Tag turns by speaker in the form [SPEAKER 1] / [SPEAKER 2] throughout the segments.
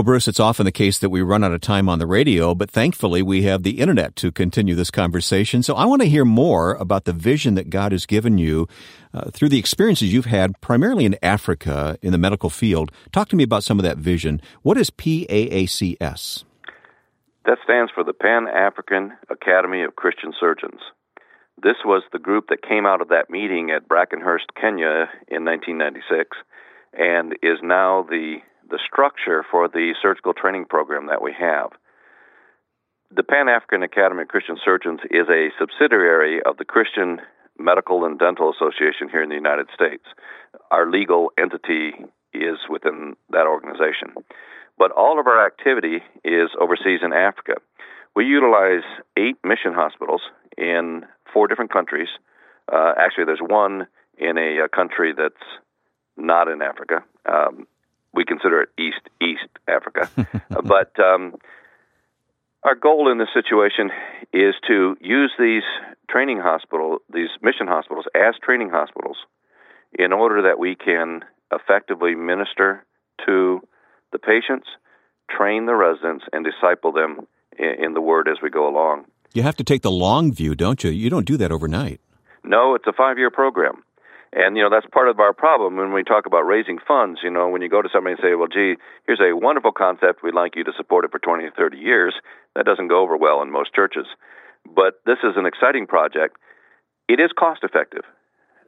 [SPEAKER 1] Well, Bruce, it's often the case that we run out of time on the radio, but thankfully we have the internet to continue this conversation. So I want to hear more about the vision that God has given you uh, through the experiences you've had primarily in Africa in the medical field. Talk to me about some of that vision. What is PAACS?
[SPEAKER 2] That stands for the Pan African Academy of Christian Surgeons. This was the group that came out of that meeting at Brackenhurst, Kenya in 1996 and is now the the structure for the surgical training program that we have. The Pan African Academy of Christian Surgeons is a subsidiary of the Christian Medical and Dental Association here in the United States. Our legal entity is within that organization. But all of our activity is overseas in Africa. We utilize eight mission hospitals in four different countries. Uh, actually, there's one in a, a, country that's not in Africa. Um, we consider it East East Africa, but um, our goal in this situation is to use these training hospital, these mission hospitals, as training hospitals, in order that we can effectively minister to the patients, train the residents, and disciple them in, in the Word as we go along.
[SPEAKER 1] You have to take the long view, don't you? You don't do that overnight.
[SPEAKER 2] No, it's a five-year program. And you know that's part of our problem when we talk about raising funds. You know, when you go to somebody and say, "Well, gee, here's a wonderful concept. We'd like you to support it for 20 or 30 years," that doesn't go over well in most churches. But this is an exciting project. It is cost effective.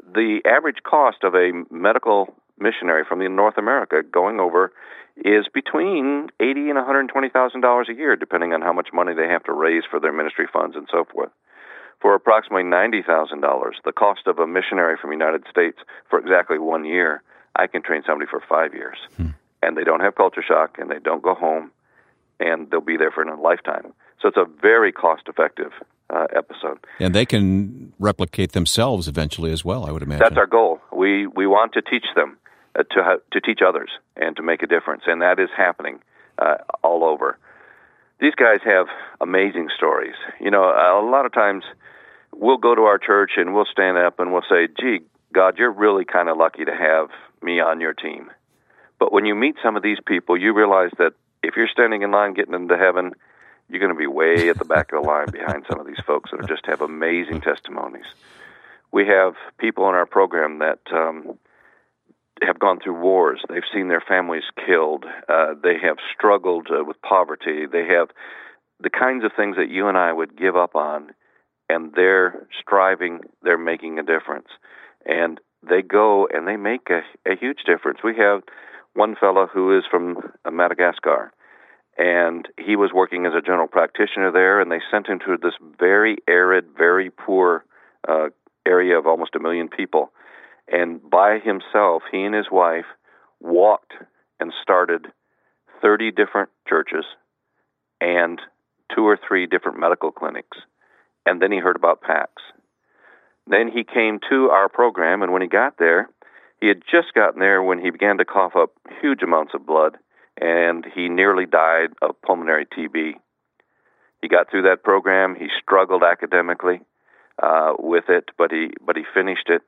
[SPEAKER 2] The average cost of a medical missionary from North America going over is between eighty and one hundred twenty thousand dollars a year, depending on how much money they have to raise for their ministry funds and so forth for approximately $90,000, the cost of a missionary from the United States for exactly one year, I can train somebody for five years. Hmm. And they don't have culture shock and they don't go home and they'll be there for a lifetime. So it's a very cost effective uh, episode.
[SPEAKER 1] And they can replicate themselves eventually as well, I would imagine.
[SPEAKER 2] That's our goal. We, we want to teach them uh, to, ha- to teach others and to make a difference. And that is happening uh, all over. These guys have amazing stories. You know, a lot of times we'll go to our church and we'll stand up and we'll say, gee, God, you're really kind of lucky to have me on your team. But when you meet some of these people, you realize that if you're standing in line getting into heaven, you're going to be way at the back of the line behind some of these folks that just have amazing testimonies. We have people in our program that um, have gone through wars. They've seen their families killed. Uh, they have struggled uh, with poverty. They have the kinds of things that you and I would give up on and they're striving, they're making a difference. And they go and they make a, a huge difference. We have one fellow who is from Madagascar, and he was working as a general practitioner there, and they sent him to this very arid, very poor uh, area of almost a million people. And by himself, he and his wife walked and started 30 different churches and two or three different medical clinics and then he heard about PAACS. Then he came to our program, and when he got there, he had just gotten there when he began to cough up huge amounts of blood, and he nearly died of pulmonary TB. He got through that program. He struggled academically uh, with it, but he but he finished it,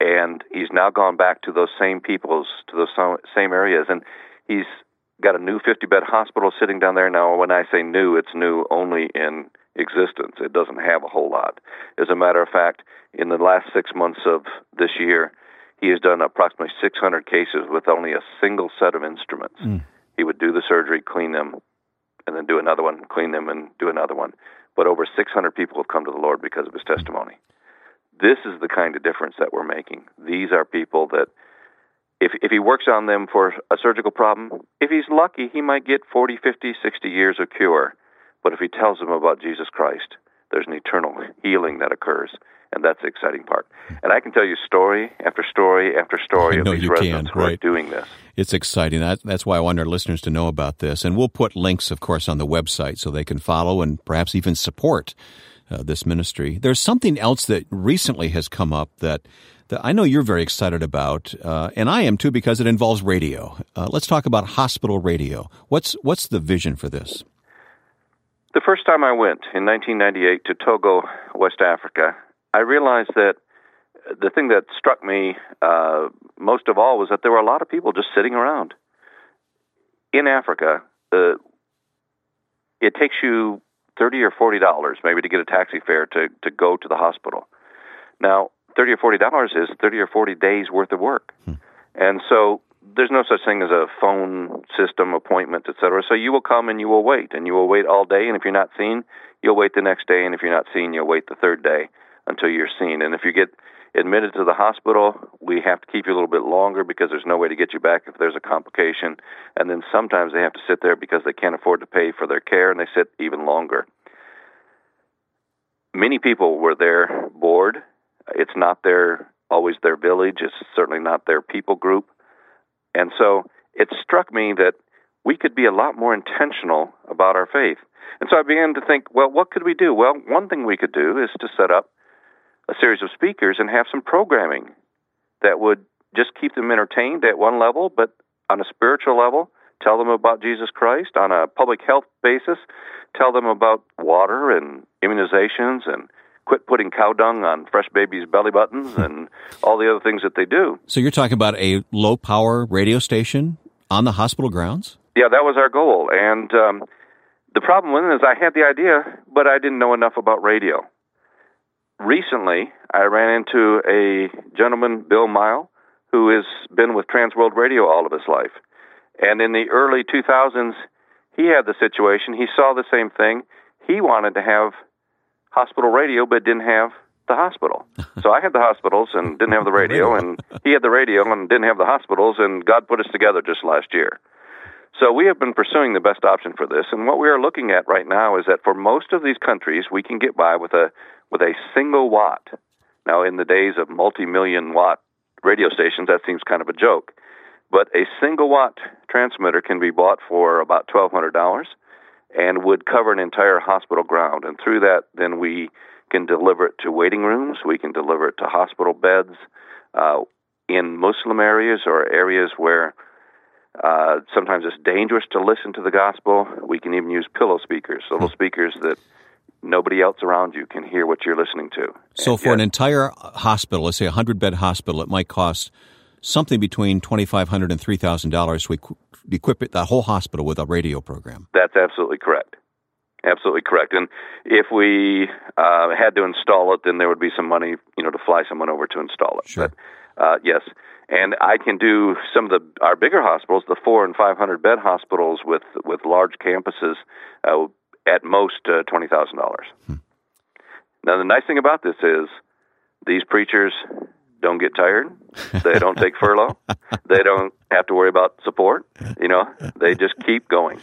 [SPEAKER 2] and he's now gone back to those same peoples, to those same areas, and he's got a new 50 bed hospital sitting down there now. When I say new, it's new only in existence. It doesn't have a whole lot. As a matter of fact, in the last six months of this year, he has done approximately 600 cases with only a single set of instruments. Mm. He would do the surgery, clean them, and then do another one, clean them, and do another one. But over 600 people have come to the Lord because of his testimony. This is the kind of difference that we're making. These are people that, if, if he works on them for a surgical problem, if he's lucky, he might get 40, 50, 60 years of cure. But if he tells them about Jesus Christ, there's an eternal healing that occurs. And that's the exciting part. And I can tell you story after story after story of these residents
[SPEAKER 1] can,
[SPEAKER 2] who
[SPEAKER 1] right.
[SPEAKER 2] are doing this.
[SPEAKER 1] It's exciting. That, that's why I want our listeners to know about this. And we'll put links, of course, on the website so they can follow and perhaps even support uh, this ministry. There's something else that recently has come up that, that I know you're very excited about, uh, and I am too because it involves radio. Uh, let's talk about hospital radio. What's what's the vision for this?
[SPEAKER 2] The first time I went in 1998 to Togo, West Africa, I realized that the thing that struck me uh, most of all was that there were a lot of people just sitting around. in Africa, uh, it takes you thirty or forty dollars maybe to get a taxi fare to to go to the hospital. Now, thirty or forty dollars is thirty or forty days worth of work, hmm. and so there's no such thing as a phone system appointment, etc. So you will come and you will wait, and you will wait all day. And if you're not seen, you'll wait the next day. And if you're not seen, you'll wait the third day until you're seen. And if you get admitted to the hospital, we have to keep you a little bit longer because there's no way to get you back if there's a complication. And then sometimes they have to sit there because they can't afford to pay for their care, and they sit even longer. Many people were there bored. It's not their always their village. It's certainly not their people group. And so it struck me that we could be a lot more intentional about our faith. And so I began to think, well, what could we do? Well, one thing we could do is to set up a series of speakers and have some programming that would just keep them entertained at one level, but on a spiritual level, tell them about Jesus Christ. On a public health basis, tell them about water and immunizations and quit putting cow dung on fresh babies' belly buttons and all the other things that they do.
[SPEAKER 1] So you're talking about a low power radio station on the hospital grounds?
[SPEAKER 2] Yeah, that was our goal. And um, the problem with it is I had the idea, but I didn't know enough about radio. Recently, I ran into a gentleman, Bill Mile, who has been with Trans World Radio all of his life. And in the early 2000s, he had the situation. He saw the same thing. He wanted to have hospital radio, but didn't have the hospital. so I had the hospitals and didn't have the radio, and he had the radio and didn't have the hospitals, and God put us together just last year. So we have been pursuing the best option for this, and what we are looking at right now is that for most of these countries, we can get by with a with a single watt. Now, in the days of multi-million watt radio stations, that seems kind of a joke, but a single watt transmitter can be bought for about twelve hundred dollars and would cover an entire hospital ground. And through that, then we can deliver it to waiting rooms, we can deliver it to hospital beds uh, in Muslim areas or areas where uh, sometimes it's dangerous to listen to the gospel. We can even use pillow speakers, little hmm. speakers that nobody else around you can hear what you're listening to.
[SPEAKER 1] So, and for yet, an entire hospital, let's say a hundred bed hospital, it might cost something between twenty five hundred and three thousand dollars to equip it, the whole hospital with a radio program.
[SPEAKER 2] That's absolutely correct. Absolutely correct. And if we uh, had to install it, then there would be some money, you know, to fly someone over to install it.
[SPEAKER 1] Sure.
[SPEAKER 2] But uh, yes, and I can do some of the our bigger hospitals, the four and five hundred bed hospitals with with large campuses, uh, at most uh, twenty thousand dollars. Hmm. Now the nice thing about this is these preachers don't get tired. They don't take furlough. They don't have to worry about support. You know, they just keep going.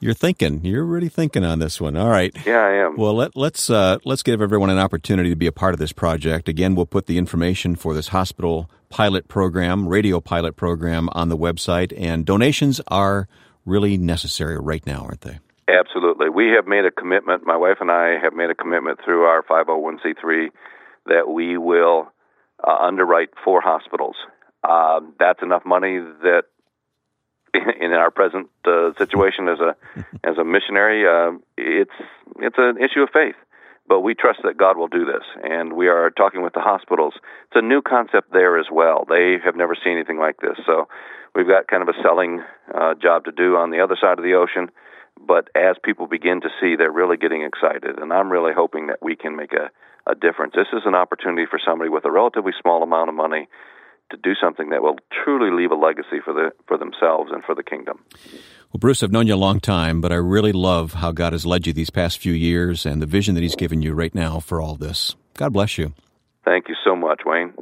[SPEAKER 1] You're thinking. You're really thinking on this one. All right.
[SPEAKER 2] Yeah, I am.
[SPEAKER 1] Well, let, let's uh, let's give everyone an opportunity to be a part of this project. Again, we'll put the information for this hospital pilot program, radio pilot program, on the website, and donations are really necessary right now, aren't they?
[SPEAKER 2] Absolutely. We have made a commitment. My wife and I have made a commitment through our 501c3 that we will uh, underwrite four hospitals. Uh, that's enough money that, in our present uh, situation as a as a missionary, uh, it's it's an issue of faith. But we trust that God will do this, and we are talking with the hospitals. It's a new concept there as well. They have never seen anything like this, so we've got kind of a selling uh, job to do on the other side of the ocean. But as people begin to see, they're really getting excited, and I'm really hoping that we can make a a difference. This is an opportunity for somebody with a relatively small amount of money to do something that will truly leave a legacy for the for themselves and for the kingdom.
[SPEAKER 1] Well, Bruce, I've known you a long time, but I really love how God has led you these past few years and the vision that He's given you right now for all this. God bless you.
[SPEAKER 2] Thank you so much, Wayne.